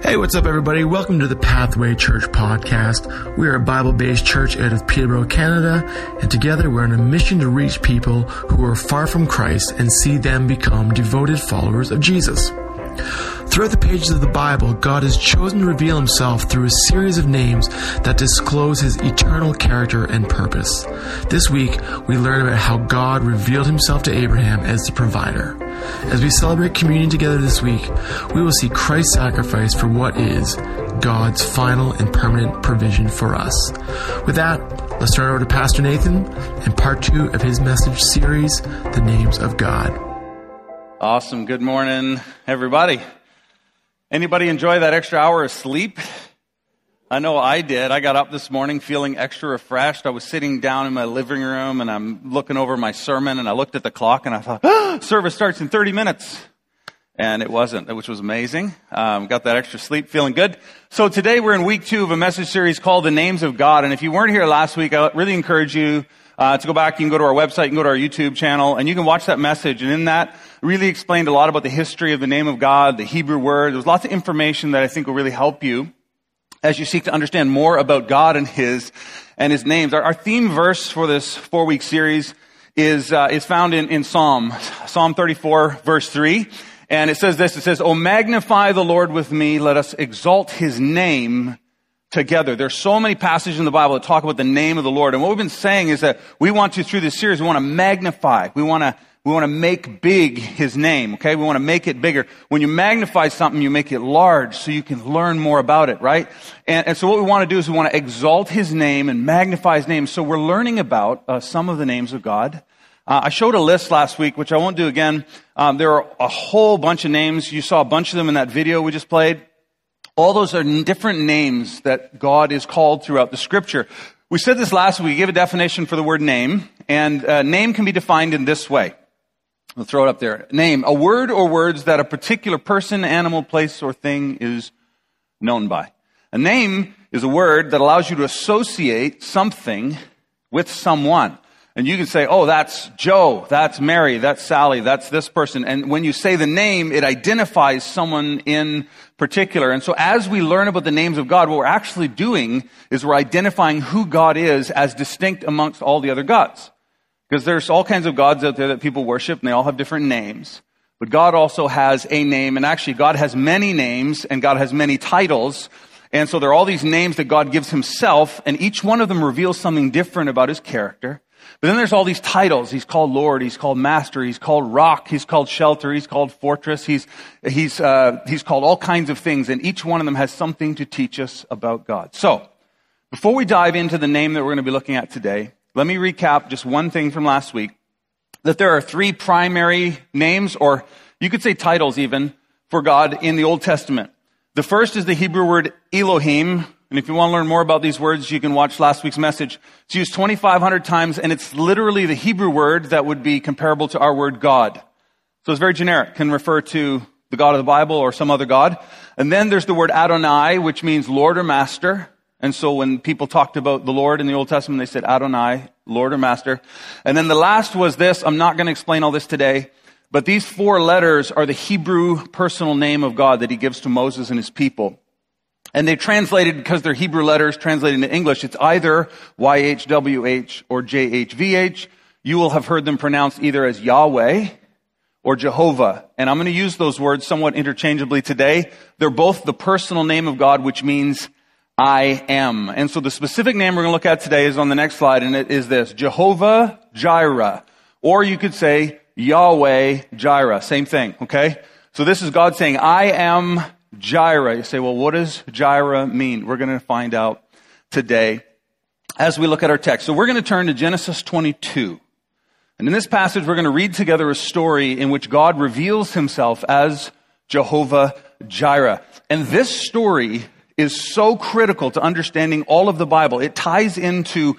Hey, what's up, everybody? Welcome to the Pathway Church podcast. We are a Bible based church out of Peterborough, Canada, and together we're on a mission to reach people who are far from Christ and see them become devoted followers of Jesus. Throughout the pages of the Bible, God has chosen to reveal himself through a series of names that disclose his eternal character and purpose. This week, we learn about how God revealed himself to Abraham as the provider. As we celebrate communion together this week, we will see Christ's sacrifice for what is God's final and permanent provision for us. With that, let's turn over to Pastor Nathan and part two of his message series, The Names of God. Awesome. Good morning, everybody. Anybody enjoy that extra hour of sleep? I know I did. I got up this morning feeling extra refreshed. I was sitting down in my living room and I'm looking over my sermon and I looked at the clock and I thought, ah, service starts in 30 minutes. And it wasn't, which was amazing. Um, got that extra sleep, feeling good. So today we're in week two of a message series called The Names of God. And if you weren't here last week, I really encourage you uh, to go back. You can go to our website, you can go to our YouTube channel, and you can watch that message. And in that, really explained a lot about the history of the name of God, the Hebrew word. There's lots of information that I think will really help you as you seek to understand more about God and His and His names. Our, our theme verse for this four week series is uh, is found in, in Psalm Psalm 34 verse 3. And it says this, it says, Oh, magnify the Lord with me. Let us exalt his name together. There's so many passages in the Bible that talk about the name of the Lord. And what we've been saying is that we want to, through this series, we want to magnify. We want to we want to make big his name, okay? We want to make it bigger. When you magnify something, you make it large so you can learn more about it, right? And, and so what we want to do is we want to exalt his name and magnify his name. So we're learning about uh, some of the names of God. Uh, I showed a list last week, which I won't do again. Um, there are a whole bunch of names. You saw a bunch of them in that video we just played. All those are different names that God is called throughout the scripture. We said this last week. We gave a definition for the word name, and uh, name can be defined in this way. We'll throw it up there. Name, a word or words that a particular person, animal, place, or thing is known by. A name is a word that allows you to associate something with someone. And you can say, oh, that's Joe, that's Mary, that's Sally, that's this person. And when you say the name, it identifies someone in particular. And so as we learn about the names of God, what we're actually doing is we're identifying who God is as distinct amongst all the other gods. Because there's all kinds of gods out there that people worship and they all have different names. But God also has a name and actually God has many names and God has many titles. And so there are all these names that God gives himself and each one of them reveals something different about his character. But then there's all these titles. He's called Lord. He's called Master. He's called Rock. He's called Shelter. He's called Fortress. He's, he's, uh, he's called all kinds of things. And each one of them has something to teach us about God. So, before we dive into the name that we're going to be looking at today, let me recap just one thing from last week. That there are three primary names, or you could say titles even, for God in the Old Testament. The first is the Hebrew word Elohim. And if you want to learn more about these words, you can watch last week's message. It's used 2,500 times, and it's literally the Hebrew word that would be comparable to our word God. So it's very generic, can refer to the God of the Bible or some other God. And then there's the word Adonai, which means Lord or Master. And so when people talked about the Lord in the Old Testament, they said Adonai, Lord or Master. And then the last was this. I'm not going to explain all this today, but these four letters are the Hebrew personal name of God that he gives to Moses and his people. And they translated, because they're Hebrew letters translated into English, it's either YHWH or JHVH. You will have heard them pronounced either as Yahweh or Jehovah. And I'm going to use those words somewhat interchangeably today. They're both the personal name of God, which means I am. And so the specific name we're going to look at today is on the next slide, and it is this Jehovah Jireh. Or you could say Yahweh Jireh. Same thing, okay? So this is God saying, I am Jireh. You say, well, what does Jireh mean? We're going to find out today as we look at our text. So we're going to turn to Genesis 22. And in this passage, we're going to read together a story in which God reveals himself as Jehovah Jireh. And this story is so critical to understanding all of the Bible. It ties into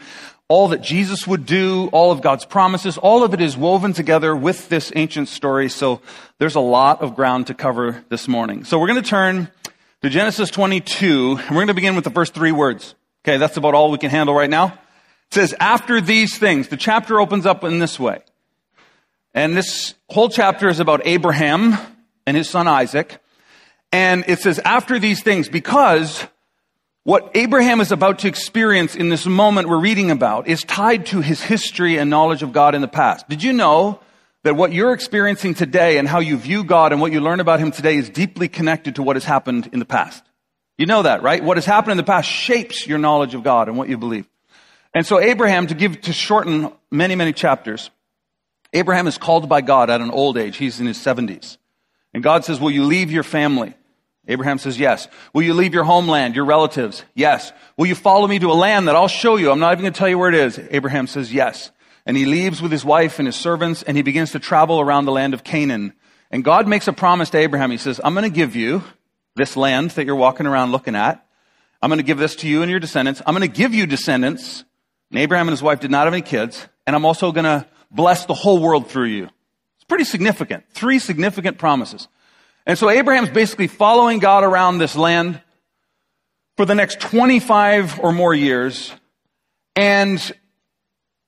all that Jesus would do, all of God's promises, all of it is woven together with this ancient story. So there's a lot of ground to cover this morning. So we're going to turn to Genesis 22, and we're going to begin with the first three words. Okay, that's about all we can handle right now. It says, after these things, the chapter opens up in this way. And this whole chapter is about Abraham and his son Isaac. And it says, after these things, because what Abraham is about to experience in this moment we're reading about is tied to his history and knowledge of God in the past. Did you know that what you're experiencing today and how you view God and what you learn about him today is deeply connected to what has happened in the past? You know that, right? What has happened in the past shapes your knowledge of God and what you believe. And so Abraham, to give, to shorten many, many chapters, Abraham is called by God at an old age. He's in his 70s. And God says, will you leave your family? Abraham says, yes. Will you leave your homeland, your relatives? Yes. Will you follow me to a land that I'll show you? I'm not even going to tell you where it is. Abraham says, yes. And he leaves with his wife and his servants and he begins to travel around the land of Canaan. And God makes a promise to Abraham. He says, I'm going to give you this land that you're walking around looking at. I'm going to give this to you and your descendants. I'm going to give you descendants. And Abraham and his wife did not have any kids. And I'm also going to bless the whole world through you. It's pretty significant. Three significant promises. And so Abraham's basically following God around this land for the next 25 or more years. And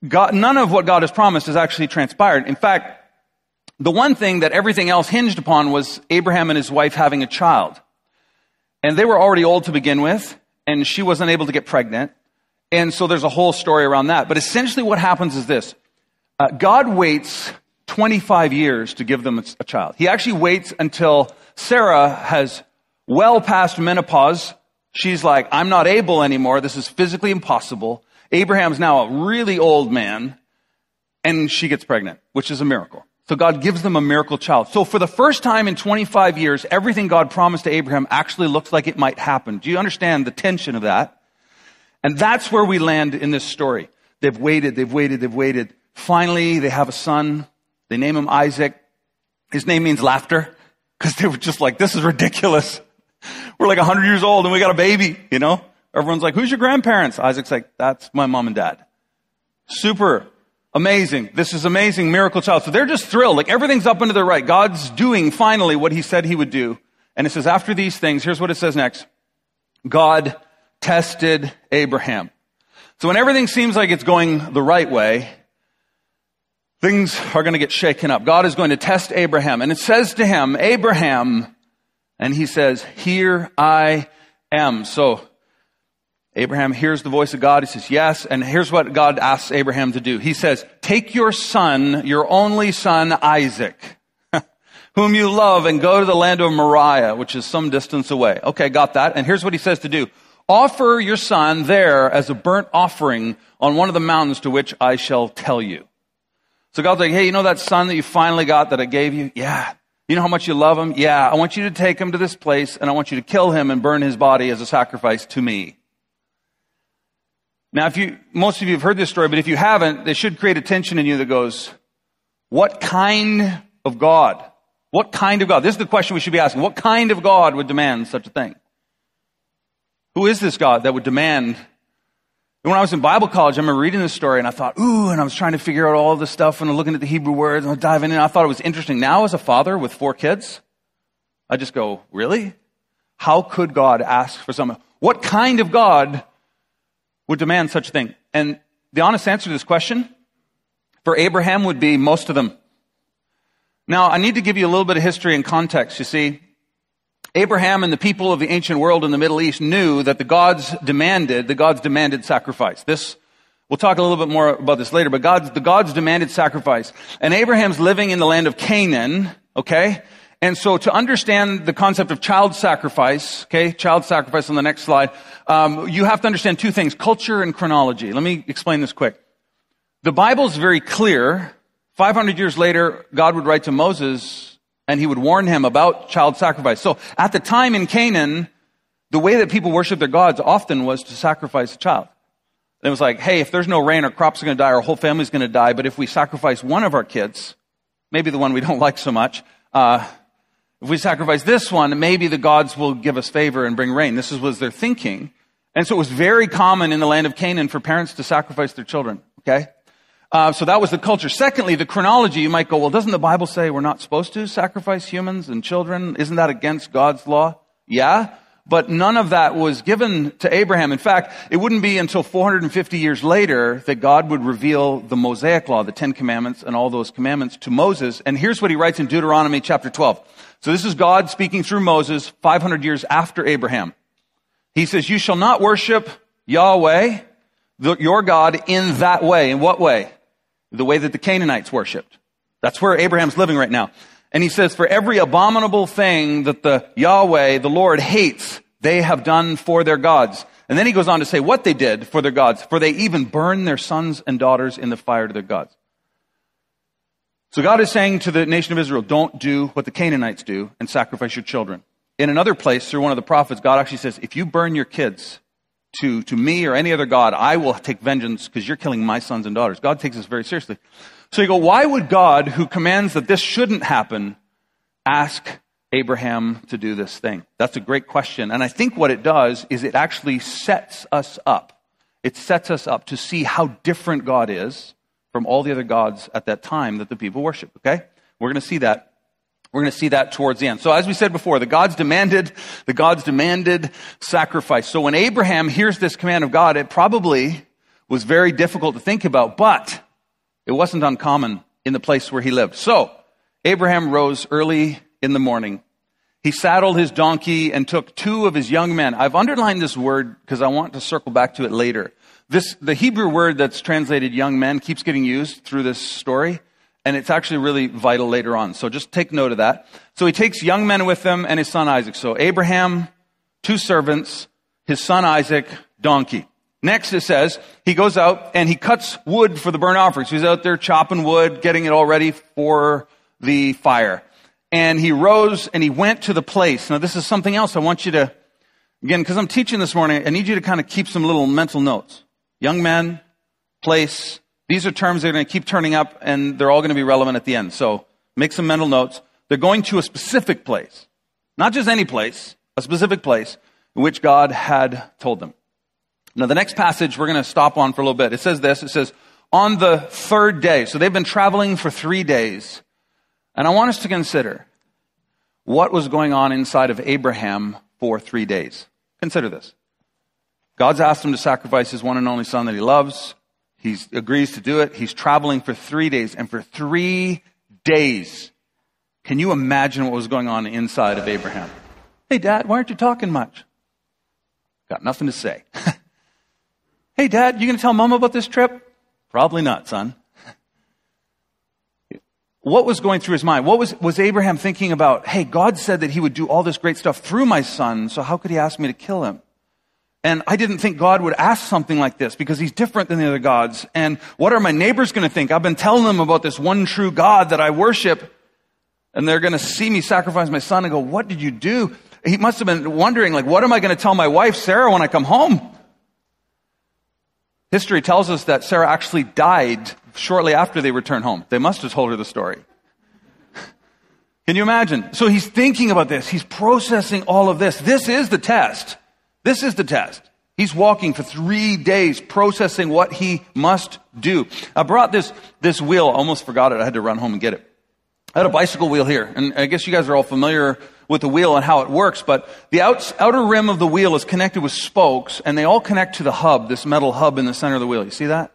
God, none of what God has promised has actually transpired. In fact, the one thing that everything else hinged upon was Abraham and his wife having a child. And they were already old to begin with, and she wasn't able to get pregnant. And so there's a whole story around that. But essentially what happens is this. Uh, God waits 25 years to give them a child. He actually waits until Sarah has well past menopause. She's like, I'm not able anymore. This is physically impossible. Abraham's now a really old man and she gets pregnant, which is a miracle. So God gives them a miracle child. So for the first time in 25 years, everything God promised to Abraham actually looks like it might happen. Do you understand the tension of that? And that's where we land in this story. They've waited, they've waited, they've waited. Finally, they have a son. They name him Isaac. His name means laughter because they were just like, this is ridiculous. We're like 100 years old and we got a baby, you know? Everyone's like, who's your grandparents? Isaac's like, that's my mom and dad. Super amazing. This is amazing miracle child. So they're just thrilled. Like everything's up into the right. God's doing finally what he said he would do. And it says, after these things, here's what it says next. God tested Abraham. So when everything seems like it's going the right way, things are going to get shaken up. God is going to test Abraham. And it says to him, Abraham, and he says, here I am. So Abraham hears the voice of God. He says, yes. And here's what God asks Abraham to do. He says, take your son, your only son, Isaac, whom you love, and go to the land of Moriah, which is some distance away. Okay, got that. And here's what he says to do. Offer your son there as a burnt offering on one of the mountains to which I shall tell you. So God's like, hey, you know that son that you finally got that I gave you? Yeah. You know how much you love him? Yeah. I want you to take him to this place and I want you to kill him and burn his body as a sacrifice to me. Now, if you, most of you have heard this story, but if you haven't, it should create a tension in you that goes, what kind of God? What kind of God? This is the question we should be asking. What kind of God would demand such a thing? Who is this God that would demand and when I was in Bible college, I remember reading this story and I thought, ooh, and I was trying to figure out all this stuff and looking at the Hebrew words and diving in. I thought it was interesting. Now, as a father with four kids, I just go, really? How could God ask for something? What kind of God would demand such a thing? And the honest answer to this question for Abraham would be most of them. Now, I need to give you a little bit of history and context. You see, Abraham and the people of the ancient world in the Middle East knew that the gods demanded, the gods demanded sacrifice. This, we'll talk a little bit more about this later, but gods, the gods demanded sacrifice. And Abraham's living in the land of Canaan, okay? And so to understand the concept of child sacrifice, okay, child sacrifice on the next slide, um, you have to understand two things, culture and chronology. Let me explain this quick. The Bible is very clear. 500 years later, God would write to Moses and he would warn him about child sacrifice. So at the time in Canaan, the way that people worship their gods often was to sacrifice a child. And it was like, hey, if there's no rain, our crops are going to die, our whole family's going to die. But if we sacrifice one of our kids, maybe the one we don't like so much, uh, if we sacrifice this one, maybe the gods will give us favor and bring rain. This was their thinking. And so it was very common in the land of Canaan for parents to sacrifice their children. Okay? Uh, so that was the culture. Secondly, the chronology, you might go, well, doesn't the Bible say we're not supposed to sacrifice humans and children? Isn't that against God's law? Yeah, but none of that was given to Abraham. In fact, it wouldn't be until 450 years later that God would reveal the Mosaic law, the Ten Commandments, and all those commandments to Moses. And here's what he writes in Deuteronomy chapter 12. So this is God speaking through Moses 500 years after Abraham. He says, You shall not worship Yahweh, your God, in that way. In what way? The way that the Canaanites worshiped. That's where Abraham's living right now. And he says, For every abominable thing that the Yahweh, the Lord, hates, they have done for their gods. And then he goes on to say what they did for their gods, for they even burn their sons and daughters in the fire to their gods. So God is saying to the nation of Israel, don't do what the Canaanites do and sacrifice your children. In another place, through one of the prophets, God actually says, if you burn your kids to, to me or any other God, I will take vengeance because you're killing my sons and daughters. God takes this very seriously. So you go, why would God, who commands that this shouldn't happen, ask Abraham to do this thing? That's a great question. And I think what it does is it actually sets us up. It sets us up to see how different God is from all the other gods at that time that the people worship. Okay? We're going to see that. We're going to see that towards the end. So as we said before, the gods demanded, the gods demanded sacrifice. So when Abraham hears this command of God, it probably was very difficult to think about, but it wasn't uncommon in the place where he lived. So, Abraham rose early in the morning. He saddled his donkey and took two of his young men. I've underlined this word because I want to circle back to it later. This, the Hebrew word that's translated young men keeps getting used through this story, and it's actually really vital later on. So just take note of that. So he takes young men with him and his son Isaac. So Abraham, two servants, his son Isaac, donkey. Next, it says, he goes out and he cuts wood for the burnt offerings. He's out there chopping wood, getting it all ready for the fire. And he rose and he went to the place. Now, this is something else I want you to, again, because I'm teaching this morning, I need you to kind of keep some little mental notes. Young men, place, these are terms that are going to keep turning up and they're all going to be relevant at the end. So make some mental notes. They're going to a specific place. Not just any place, a specific place in which God had told them. Now, the next passage we're going to stop on for a little bit. It says this. It says, on the third day. So they've been traveling for three days. And I want us to consider what was going on inside of Abraham for three days. Consider this. God's asked him to sacrifice his one and only son that he loves. He agrees to do it. He's traveling for three days. And for three days, can you imagine what was going on inside of Abraham? Hey, Dad, why aren't you talking much? Got nothing to say. Hey, Dad, you going to tell Mom about this trip? Probably not, son. What was going through his mind? What was, was Abraham thinking about? Hey, God said that he would do all this great stuff through my son, so how could he ask me to kill him? And I didn't think God would ask something like this because he's different than the other gods. And what are my neighbors going to think? I've been telling them about this one true God that I worship, and they're going to see me sacrifice my son and go, What did you do? He must have been wondering, like, what am I going to tell my wife, Sarah, when I come home? History tells us that Sarah actually died shortly after they returned home. They must have told her the story. Can you imagine? So he's thinking about this. He's processing all of this. This is the test. This is the test. He's walking for three days processing what he must do. I brought this, this wheel. I almost forgot it. I had to run home and get it. I had a bicycle wheel here. And I guess you guys are all familiar with the wheel and how it works, but the outer rim of the wheel is connected with spokes and they all connect to the hub, this metal hub in the center of the wheel. You see that?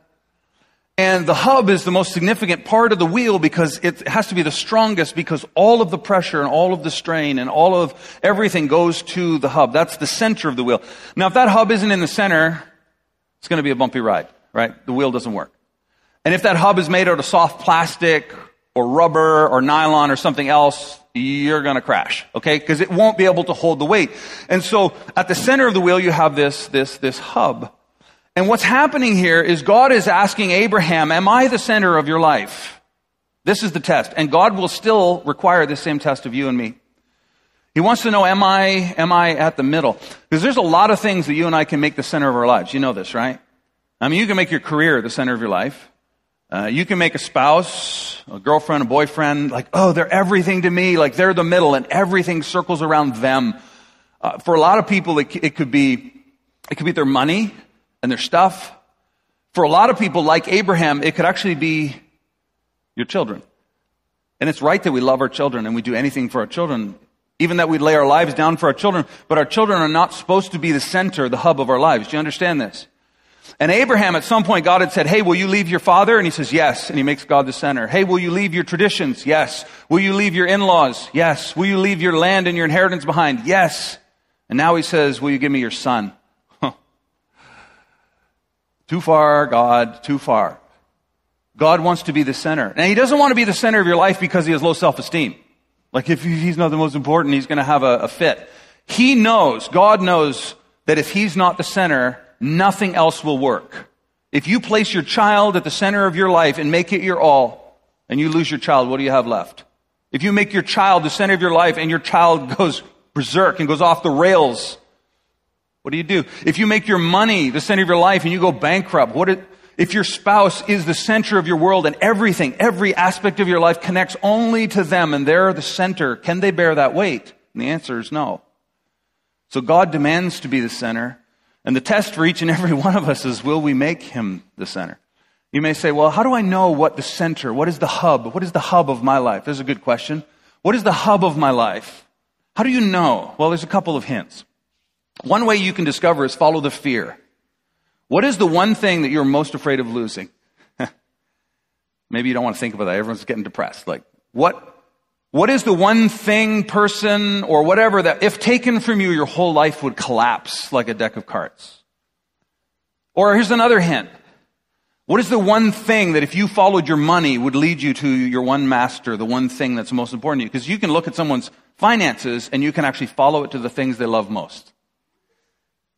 And the hub is the most significant part of the wheel because it has to be the strongest because all of the pressure and all of the strain and all of everything goes to the hub. That's the center of the wheel. Now, if that hub isn't in the center, it's going to be a bumpy ride, right? The wheel doesn't work. And if that hub is made out of soft plastic or rubber or nylon or something else, you're going to crash, okay? Because it won't be able to hold the weight. And so at the center of the wheel, you have this, this, this hub. And what's happening here is God is asking Abraham, am I the center of your life? This is the test. And God will still require the same test of you and me. He wants to know, am I, am I at the middle? Because there's a lot of things that you and I can make the center of our lives. You know this, right? I mean, you can make your career the center of your life. Uh, you can make a spouse, a girlfriend, a boyfriend, like, oh, they're everything to me, like they're the middle, and everything circles around them. Uh, for a lot of people, it, it could be it could be their money and their stuff. For a lot of people, like Abraham, it could actually be your children. And it's right that we love our children and we do anything for our children. Even that we lay our lives down for our children, but our children are not supposed to be the center, the hub of our lives. Do you understand this? And Abraham, at some point, God had said, Hey, will you leave your father? And he says, Yes. And he makes God the center. Hey, will you leave your traditions? Yes. Will you leave your in-laws? Yes. Will you leave your land and your inheritance behind? Yes. And now he says, Will you give me your son? Too far, God, too far. God wants to be the center. And he doesn't want to be the center of your life because he has low self-esteem. Like if he's not the most important, he's going to have a, a fit. He knows, God knows that if he's not the center, nothing else will work. If you place your child at the center of your life and make it your all, and you lose your child, what do you have left? If you make your child the center of your life and your child goes berserk and goes off the rails, what do you do? If you make your money the center of your life and you go bankrupt, what it, if your spouse is the center of your world and everything, every aspect of your life connects only to them and they're the center, can they bear that weight? And the answer is no. So God demands to be the center. And the test for each and every one of us is will we make him the center? You may say, well, how do I know what the center, what is the hub, what is the hub of my life? There's a good question. What is the hub of my life? How do you know? Well, there's a couple of hints. One way you can discover is follow the fear. What is the one thing that you're most afraid of losing? Maybe you don't want to think about that. Everyone's getting depressed. Like, what, what is the one thing, person, or whatever that if taken from you, your whole life would collapse like a deck of cards? Or here's another hint. What is the one thing that if you followed your money would lead you to your one master, the one thing that's most important to you? Because you can look at someone's finances and you can actually follow it to the things they love most.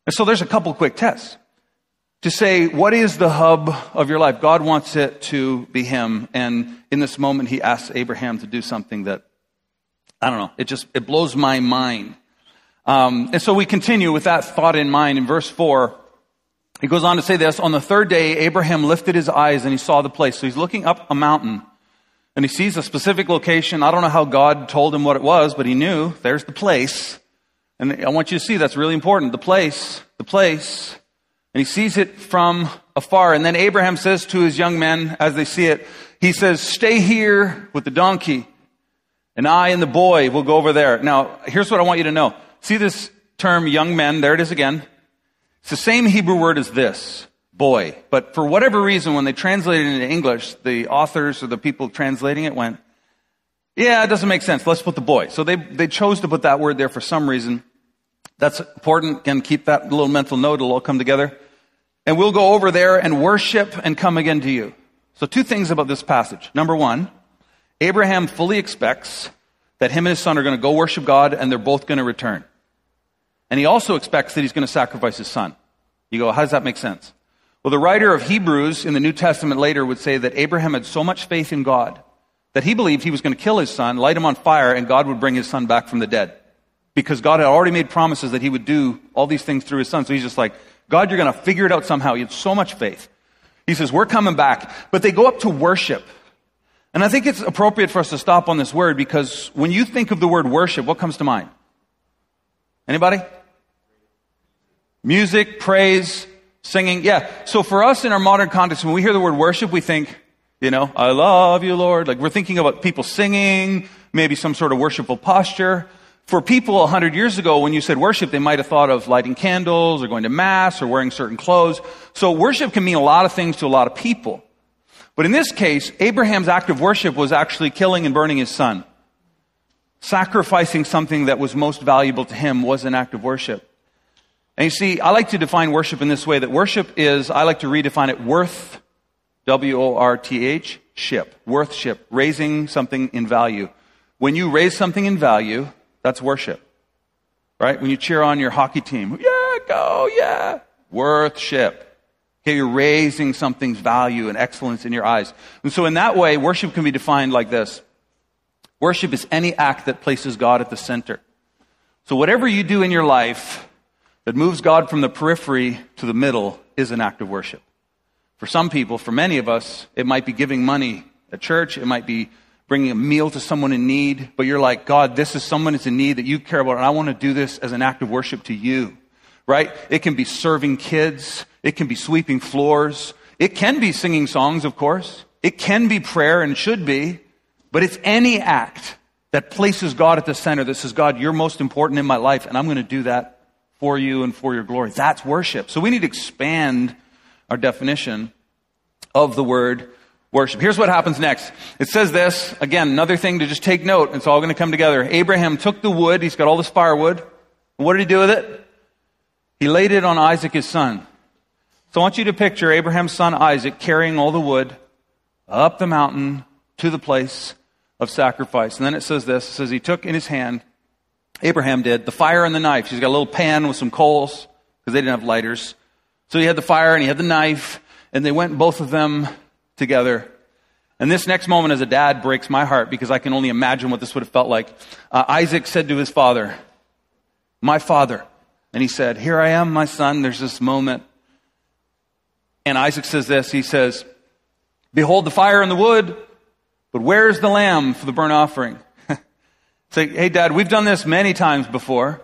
And so there's a couple quick tests to say, what is the hub of your life? God wants it to be Him. And in this moment, He asks Abraham to do something that, I don't know, it just, it blows my mind. Um, and so we continue with that thought in mind. In verse 4, he goes on to say this, on the third day, Abraham lifted his eyes and he saw the place. So he's looking up a mountain and he sees a specific location. I don't know how God told him what it was, but he knew there's the place. And I want you to see that's really important. The place, the place. And he sees it from afar. And then Abraham says to his young men as they see it, he says, stay here with the donkey and I and the boy will go over there. Now, here's what I want you to know. See this term young men? There it is again. It's the same Hebrew word as this, boy. But for whatever reason, when they translated it into English, the authors or the people translating it went, yeah, it doesn't make sense. Let's put the boy. So they, they chose to put that word there for some reason. That's important. Again, keep that little mental note. It'll all come together. And we'll go over there and worship and come again to you. So two things about this passage. Number one, Abraham fully expects that him and his son are going to go worship God and they're both going to return. And he also expects that he's going to sacrifice his son. You go, how does that make sense? Well, the writer of Hebrews in the New Testament later would say that Abraham had so much faith in God that he believed he was going to kill his son, light him on fire, and God would bring his son back from the dead. Because God had already made promises that he would do all these things through his son. So he's just like, God, you're going to figure it out somehow. He had so much faith. He says, we're coming back. But they go up to worship. And I think it's appropriate for us to stop on this word because when you think of the word worship, what comes to mind? Anybody? Music, praise, singing. Yeah. So for us in our modern context, when we hear the word worship, we think, you know, I love you, Lord. Like we're thinking about people singing, maybe some sort of worshipful posture. For people a hundred years ago, when you said worship, they might have thought of lighting candles or going to mass or wearing certain clothes. So worship can mean a lot of things to a lot of people. But in this case, Abraham's act of worship was actually killing and burning his son. Sacrificing something that was most valuable to him was an act of worship. And you see, I like to define worship in this way that worship is, I like to redefine it worth W-O-R-T-H, ship, worth ship, raising something in value. When you raise something in value, that's worship. Right? When you cheer on your hockey team, yeah, go, yeah, Worship. Okay, you're raising something's value and excellence in your eyes. And so in that way, worship can be defined like this. Worship is any act that places God at the center. So whatever you do in your life that moves God from the periphery to the middle is an act of worship. For some people, for many of us, it might be giving money at church. It might be bringing a meal to someone in need. But you're like, God, this is someone that's in need that you care about. And I want to do this as an act of worship to you. Right? It can be serving kids. It can be sweeping floors. It can be singing songs, of course. It can be prayer and should be. But it's any act that places God at the center, that says, God, you're most important in my life, and I'm going to do that for you and for your glory. That's worship. So we need to expand our definition of the word worship. Here's what happens next. It says this, again, another thing to just take note. It's all going to come together. Abraham took the wood. He's got all this firewood. What did he do with it? He laid it on Isaac, his son. So I want you to picture Abraham's son Isaac carrying all the wood up the mountain to the place of sacrifice. And then it says this, it says he took in his hand, Abraham did, the fire and the knife. He's got a little pan with some coals, because they didn't have lighters. So he had the fire and he had the knife, and they went both of them together. And this next moment as a dad breaks my heart because I can only imagine what this would have felt like. Uh, Isaac said to his father, My father. And he said, Here I am, my son. There's this moment. And Isaac says this He says, Behold the fire and the wood, but where's the lamb for the burnt offering? Say, hey, Dad, we've done this many times before.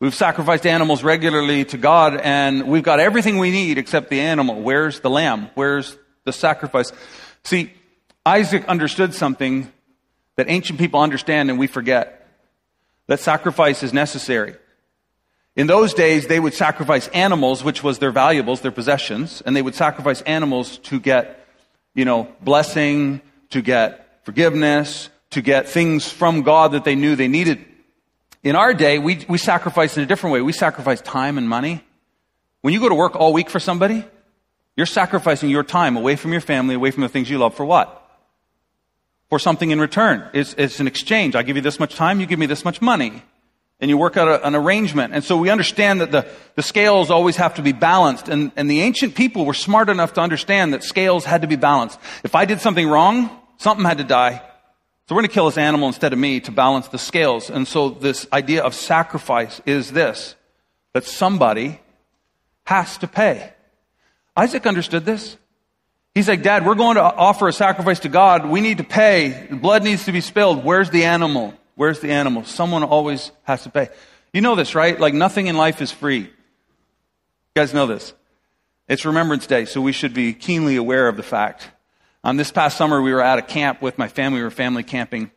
We've sacrificed animals regularly to God, and we've got everything we need except the animal. Where's the lamb? Where's the sacrifice? See, Isaac understood something that ancient people understand and we forget that sacrifice is necessary. In those days, they would sacrifice animals, which was their valuables, their possessions, and they would sacrifice animals to get, you know, blessing, to get forgiveness, to get things from God that they knew they needed. In our day, we, we sacrifice in a different way. We sacrifice time and money. When you go to work all week for somebody, you're sacrificing your time away from your family, away from the things you love for what? For something in return. It's, it's an exchange. I give you this much time, you give me this much money. And you work out a, an arrangement. And so we understand that the, the scales always have to be balanced. And, and the ancient people were smart enough to understand that scales had to be balanced. If I did something wrong, something had to die. So we're going to kill this animal instead of me to balance the scales. And so this idea of sacrifice is this, that somebody has to pay. Isaac understood this. He's like, Dad, we're going to offer a sacrifice to God. We need to pay. Blood needs to be spilled. Where's the animal? Where's the animal? Someone always has to pay. You know this, right? Like nothing in life is free. You guys know this. It's Remembrance Day, so we should be keenly aware of the fact um, this past summer, we were at a camp with my family. We were family camping.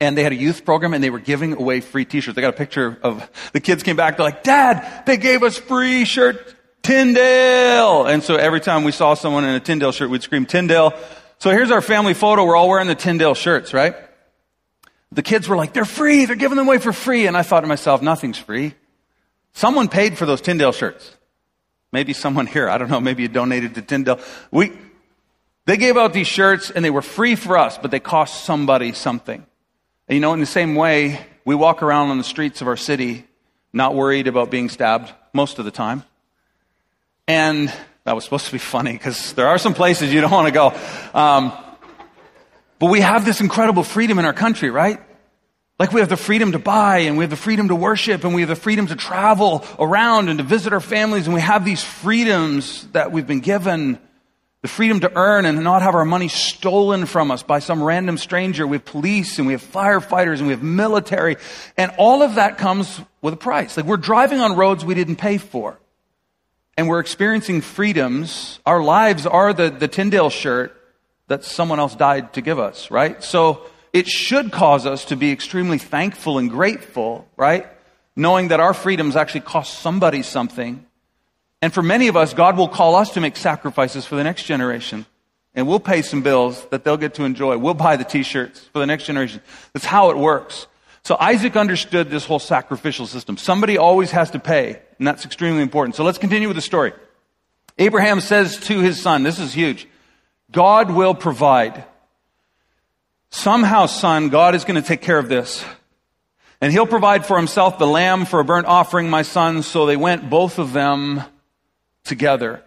And they had a youth program and they were giving away free t-shirts. I got a picture of the kids came back. They're like, Dad, they gave us free shirt, Tyndale. And so every time we saw someone in a Tyndale shirt, we'd scream Tyndale. So here's our family photo. We're all wearing the Tyndale shirts, right? The kids were like, they're free. They're giving them away for free. And I thought to myself, nothing's free. Someone paid for those Tyndale shirts. Maybe someone here. I don't know. Maybe you donated to Tyndale. We, they gave out these shirts and they were free for us, but they cost somebody something. And you know, in the same way, we walk around on the streets of our city not worried about being stabbed most of the time. And that was supposed to be funny because there are some places you don't want to go. Um, but we have this incredible freedom in our country, right? Like we have the freedom to buy and we have the freedom to worship and we have the freedom to travel around and to visit our families and we have these freedoms that we've been given the freedom to earn and not have our money stolen from us by some random stranger. We have police and we have firefighters and we have military. And all of that comes with a price. Like we're driving on roads we didn't pay for. And we're experiencing freedoms. Our lives are the, the Tyndale shirt that someone else died to give us, right? So it should cause us to be extremely thankful and grateful, right? Knowing that our freedoms actually cost somebody something and for many of us, God will call us to make sacrifices for the next generation. And we'll pay some bills that they'll get to enjoy. We'll buy the t-shirts for the next generation. That's how it works. So Isaac understood this whole sacrificial system. Somebody always has to pay, and that's extremely important. So let's continue with the story. Abraham says to his son, this is huge, God will provide. Somehow, son, God is going to take care of this. And he'll provide for himself the lamb for a burnt offering, my son. So they went, both of them, together.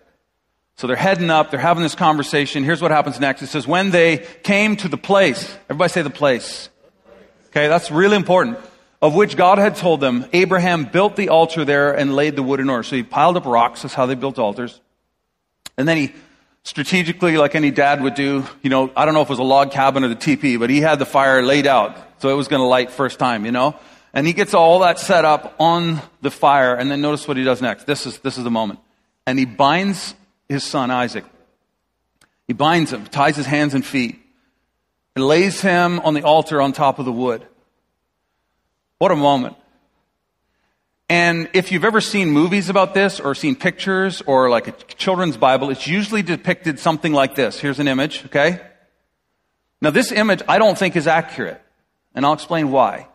So they're heading up, they're having this conversation. Here's what happens next. It says, when they came to the place, everybody say the place. Okay, that's really important. Of which God had told them, Abraham built the altar there and laid the wood in order. So he piled up rocks, that's how they built altars. And then he strategically, like any dad would do, you know, I don't know if it was a log cabin or the teepee, but he had the fire laid out. So it was going to light first time, you know? And he gets all that set up on the fire, and then notice what he does next. This is, this is the moment and he binds his son Isaac. He binds him, ties his hands and feet. and lays him on the altar on top of the wood. What a moment. And if you've ever seen movies about this or seen pictures or like a children's Bible, it's usually depicted something like this. Here's an image, okay? Now this image I don't think is accurate. And I'll explain why.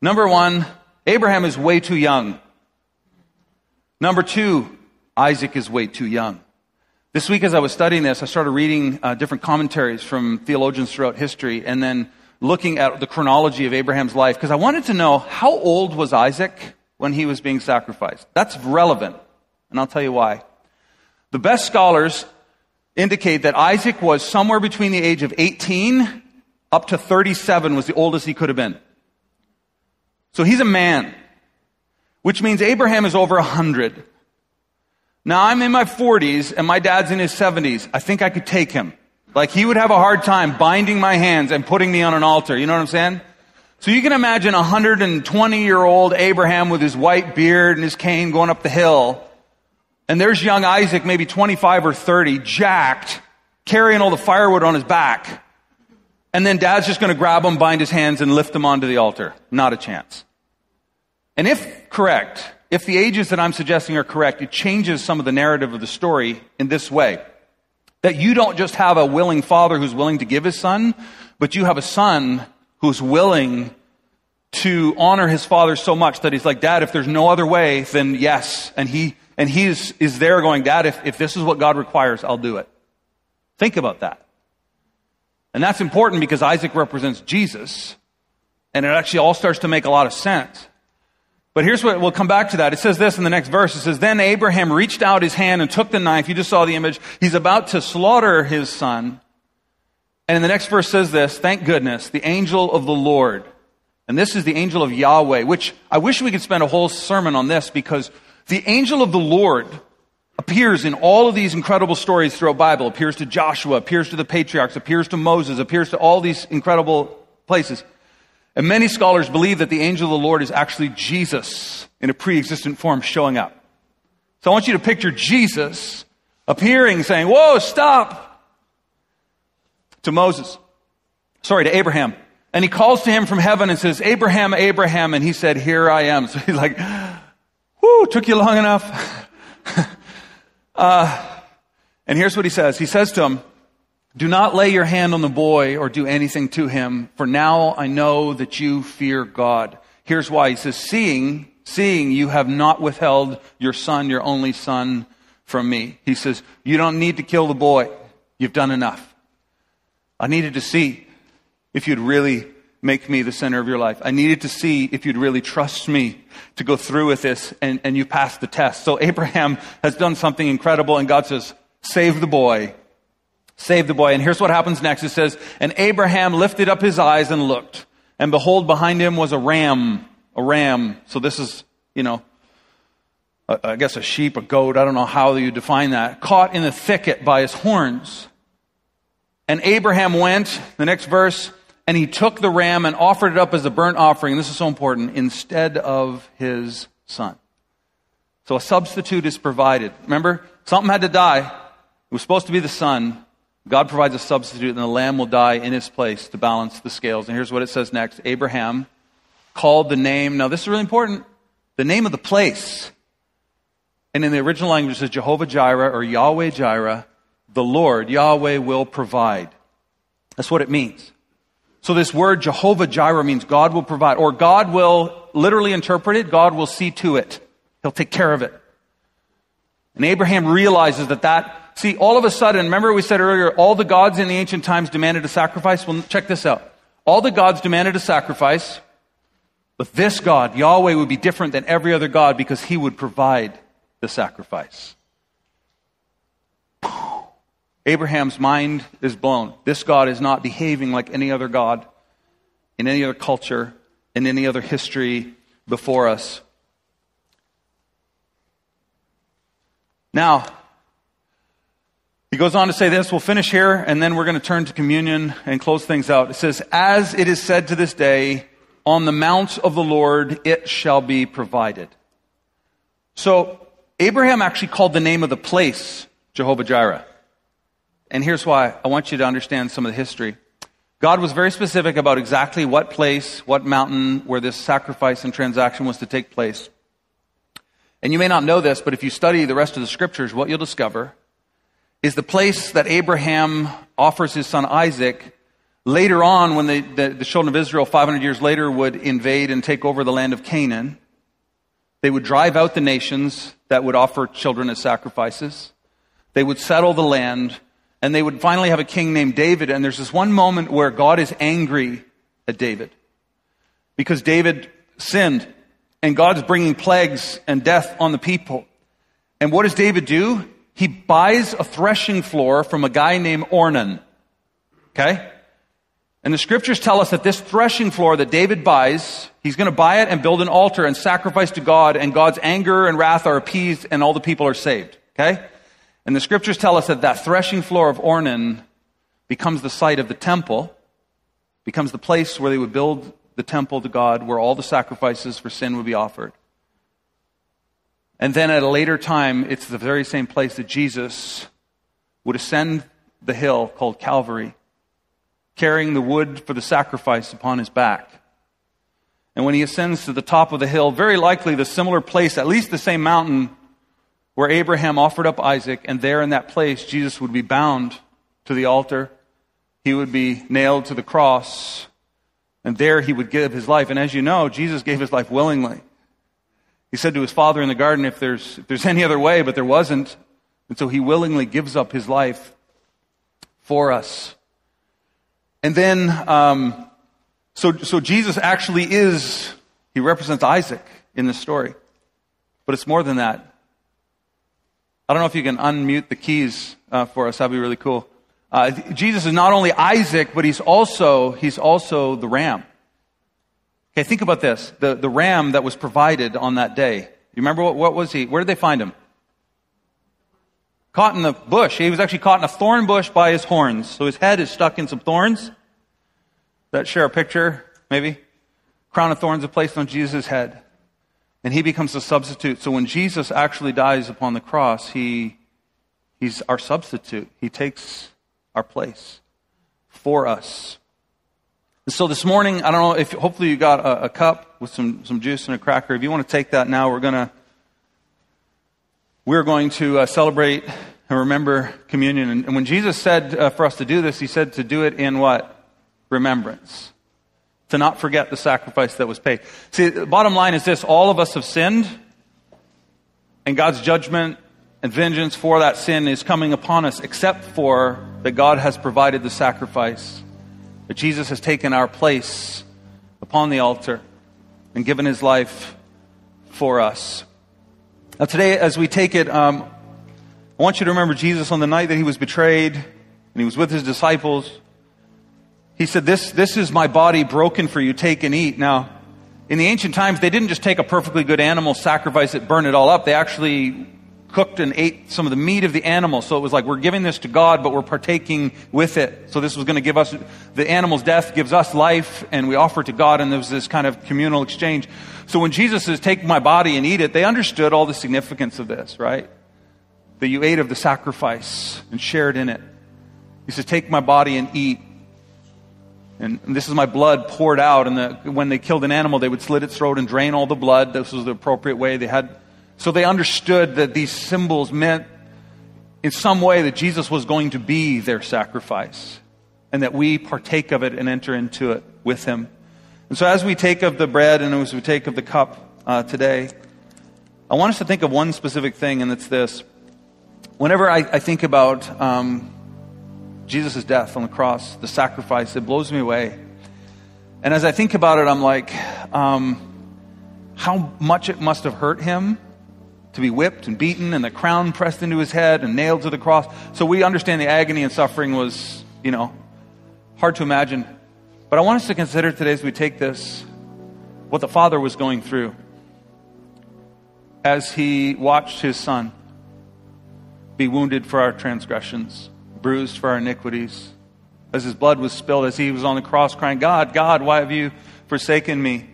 Number one, Abraham is way too young. Number two, Isaac is way too young. This week, as I was studying this, I started reading uh, different commentaries from theologians throughout history and then looking at the chronology of Abraham's life because I wanted to know how old was Isaac when he was being sacrificed. That's relevant, and I'll tell you why. The best scholars indicate that Isaac was somewhere between the age of 18 up to 37 was the oldest he could have been. So he's a man, which means Abraham is over 100. Now I'm in my 40s and my dad's in his 70s. I think I could take him. Like he would have a hard time binding my hands and putting me on an altar. You know what I'm saying? So you can imagine a 120 year old Abraham with his white beard and his cane going up the hill. And there's young Isaac, maybe 25 or 30, jacked, carrying all the firewood on his back. And then dad's just going to grab him, bind his hands, and lift him onto the altar. Not a chance. And if correct, if the ages that I'm suggesting are correct, it changes some of the narrative of the story in this way. That you don't just have a willing father who's willing to give his son, but you have a son who's willing to honor his father so much that he's like, Dad, if there's no other way, then yes. And he, and he is, is there going, Dad, if, if this is what God requires, I'll do it. Think about that. And that's important because Isaac represents Jesus. And it actually all starts to make a lot of sense. But here's what, we'll come back to that. It says this in the next verse. It says, Then Abraham reached out his hand and took the knife. You just saw the image. He's about to slaughter his son. And in the next verse says this, thank goodness, the angel of the Lord. And this is the angel of Yahweh, which I wish we could spend a whole sermon on this because the angel of the Lord appears in all of these incredible stories throughout the Bible. Appears to Joshua, appears to the patriarchs, appears to Moses, appears to all these incredible places. And many scholars believe that the angel of the Lord is actually Jesus in a pre-existent form showing up. So I want you to picture Jesus appearing saying, whoa, stop! To Moses. Sorry, to Abraham. And he calls to him from heaven and says, Abraham, Abraham. And he said, here I am. So he's like, whoo, took you long enough. uh, and here's what he says. He says to him, do not lay your hand on the boy or do anything to him, for now I know that you fear God. Here's why. He says, seeing, seeing you have not withheld your son, your only son, from me. He says, you don't need to kill the boy. You've done enough. I needed to see if you'd really make me the center of your life. I needed to see if you'd really trust me to go through with this and, and you passed the test. So Abraham has done something incredible and God says, save the boy Save the boy. And here's what happens next. It says, And Abraham lifted up his eyes and looked, and behold, behind him was a ram, a ram. So this is, you know, I guess a sheep, a goat, I don't know how you define that, caught in the thicket by his horns. And Abraham went, the next verse, and he took the ram and offered it up as a burnt offering. This is so important, instead of his son. So a substitute is provided. Remember, something had to die. It was supposed to be the son. God provides a substitute, and the lamb will die in his place to balance the scales. And here's what it says next Abraham called the name, now this is really important, the name of the place. And in the original language, it says Jehovah Jireh or Yahweh Jireh, the Lord, Yahweh will provide. That's what it means. So this word Jehovah Jireh means God will provide, or God will literally interpret it, God will see to it. He'll take care of it. And Abraham realizes that that See, all of a sudden, remember we said earlier, all the gods in the ancient times demanded a sacrifice? Well, check this out. All the gods demanded a sacrifice, but this God, Yahweh, would be different than every other God because he would provide the sacrifice. Abraham's mind is blown. This God is not behaving like any other God in any other culture, in any other history before us. Now, he goes on to say this. We'll finish here, and then we're going to turn to communion and close things out. It says, As it is said to this day, on the mount of the Lord it shall be provided. So, Abraham actually called the name of the place Jehovah Jireh. And here's why I want you to understand some of the history. God was very specific about exactly what place, what mountain, where this sacrifice and transaction was to take place. And you may not know this, but if you study the rest of the scriptures, what you'll discover is the place that Abraham offers his son Isaac later on when the, the, the children of Israel 500 years later would invade and take over the land of Canaan. They would drive out the nations that would offer children as sacrifices. They would settle the land and they would finally have a king named David. And there's this one moment where God is angry at David because David sinned and God's bringing plagues and death on the people. And what does David do? He buys a threshing floor from a guy named Ornan. Okay? And the scriptures tell us that this threshing floor that David buys, he's going to buy it and build an altar and sacrifice to God, and God's anger and wrath are appeased, and all the people are saved. Okay? And the scriptures tell us that that threshing floor of Ornan becomes the site of the temple, becomes the place where they would build the temple to God, where all the sacrifices for sin would be offered. And then at a later time, it's the very same place that Jesus would ascend the hill called Calvary carrying the wood for the sacrifice upon his back. And when he ascends to the top of the hill, very likely the similar place, at least the same mountain where Abraham offered up Isaac, and there in that place, Jesus would be bound to the altar. He would be nailed to the cross, and there he would give his life. And as you know, Jesus gave his life willingly. He said to his father in the garden, if there's, if there's any other way, but there wasn't. And so he willingly gives up his life for us. And then, um, so, so Jesus actually is, he represents Isaac in this story. But it's more than that. I don't know if you can unmute the keys uh, for us. That'd be really cool. Uh, Jesus is not only Isaac, but he's also, he's also the ram. Okay, think about this. The, the ram that was provided on that day. You remember what, what was he? Where did they find him? Caught in the bush. He was actually caught in a thorn bush by his horns. So his head is stuck in some thorns. That share a picture, maybe? Crown of thorns are placed on Jesus' head. And he becomes a substitute. So when Jesus actually dies upon the cross, he, he's our substitute. He takes our place for us. And so this morning, I don't know if hopefully you got a, a cup with some, some juice and a cracker. If you want to take that now, we're going to we're going to uh, celebrate and remember communion. And, and when Jesus said uh, for us to do this, he said to do it in what? Remembrance. To not forget the sacrifice that was paid. See, the bottom line is this all of us have sinned, and God's judgment and vengeance for that sin is coming upon us, except for that God has provided the sacrifice. That Jesus has taken our place upon the altar and given his life for us. Now, today, as we take it, um, I want you to remember Jesus on the night that he was betrayed and he was with his disciples. He said, this, this is my body broken for you. Take and eat. Now, in the ancient times, they didn't just take a perfectly good animal, sacrifice it, burn it all up. They actually cooked and ate some of the meat of the animal. So it was like, we're giving this to God, but we're partaking with it. So this was going to give us, the animal's death gives us life, and we offer it to God, and there was this kind of communal exchange. So when Jesus says, take my body and eat it, they understood all the significance of this, right? That you ate of the sacrifice and shared in it. He says, take my body and eat. And, this is my blood poured out. And the, when they killed an animal, they would slit its throat and drain all the blood. This was the appropriate way. They had so they understood that these symbols meant in some way that Jesus was going to be their sacrifice and that we partake of it and enter into it with him. And so as we take of the bread and as we take of the cup uh, today, I want us to think of one specific thing, and it's this. Whenever I, I think about um, Jesus' death on the cross, the sacrifice, it blows me away. And as I think about it, I'm like, um, how much it must have hurt him to be whipped and beaten and the crown pressed into his head and nailed to the cross. So we understand the agony and suffering was, you know, hard to imagine. But I want us to consider today as we take this what the Father was going through as he watched his Son be wounded for our transgressions, bruised for our iniquities, as his blood was spilled, as he was on the cross crying, God, God, why have you forsaken me?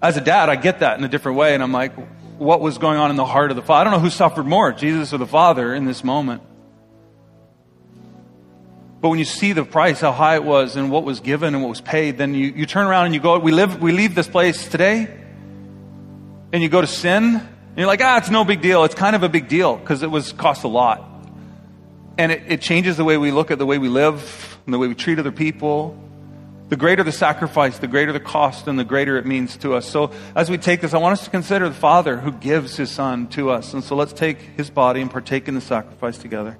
As a dad, I get that in a different way, and I'm like, what was going on in the heart of the Father. I don't know who suffered more, Jesus or the Father, in this moment. But when you see the price, how high it was, and what was given and what was paid, then you, you turn around and you go, we, live, we leave this place today, and you go to sin, and you're like, ah, it's no big deal. It's kind of a big deal because it was cost a lot. And it, it changes the way we look at the way we live and the way we treat other people. The greater the sacrifice, the greater the cost, and the greater it means to us. So, as we take this, I want us to consider the Father who gives His Son to us. And so, let's take His body and partake in the sacrifice together.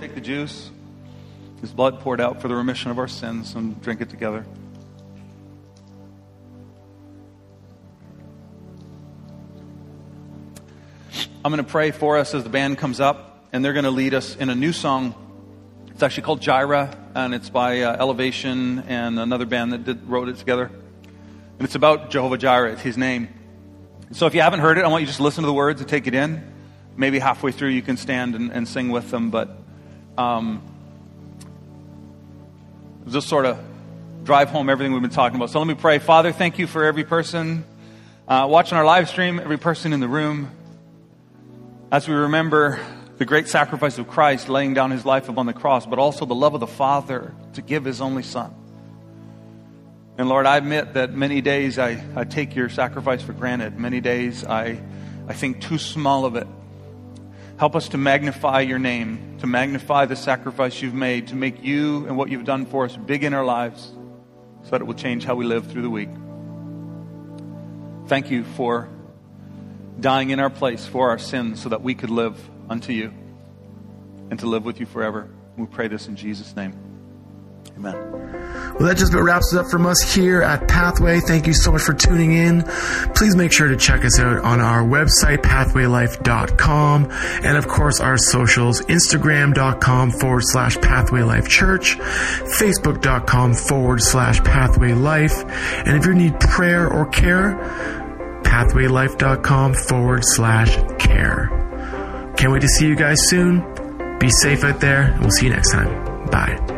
Take the juice, His blood poured out for the remission of our sins, and drink it together. I'm going to pray for us as the band comes up, and they're going to lead us in a new song. It's actually called Jireh, and it's by uh, Elevation and another band that did, wrote it together. And it's about Jehovah Jireh, it's his name. So if you haven't heard it, I want you to just listen to the words and take it in. Maybe halfway through you can stand and, and sing with them, but um, just sort of drive home everything we've been talking about. So let me pray. Father, thank you for every person uh, watching our live stream, every person in the room as we remember the great sacrifice of Christ laying down his life upon the cross, but also the love of the Father to give his only Son. And Lord, I admit that many days I, I take your sacrifice for granted. Many days I, I think too small of it. Help us to magnify your name, to magnify the sacrifice you've made, to make you and what you've done for us big in our lives so that it will change how we live through the week. Thank you for dying in our place for our sins so that we could live unto you and to live with you forever. We pray this in Jesus' name. Amen. Well, that just about wraps it up from us here at Pathway. Thank you so much for tuning in. Please make sure to check us out on our website, pathwaylife.com, and of course our socials, instagram.com forward slash pathwaylife church, facebook.com forward slash pathwaylife. And if you need prayer or care, pathwaylife.com forward slash care. Can't wait to see you guys soon. Be safe out there, and we'll see you next time. Bye.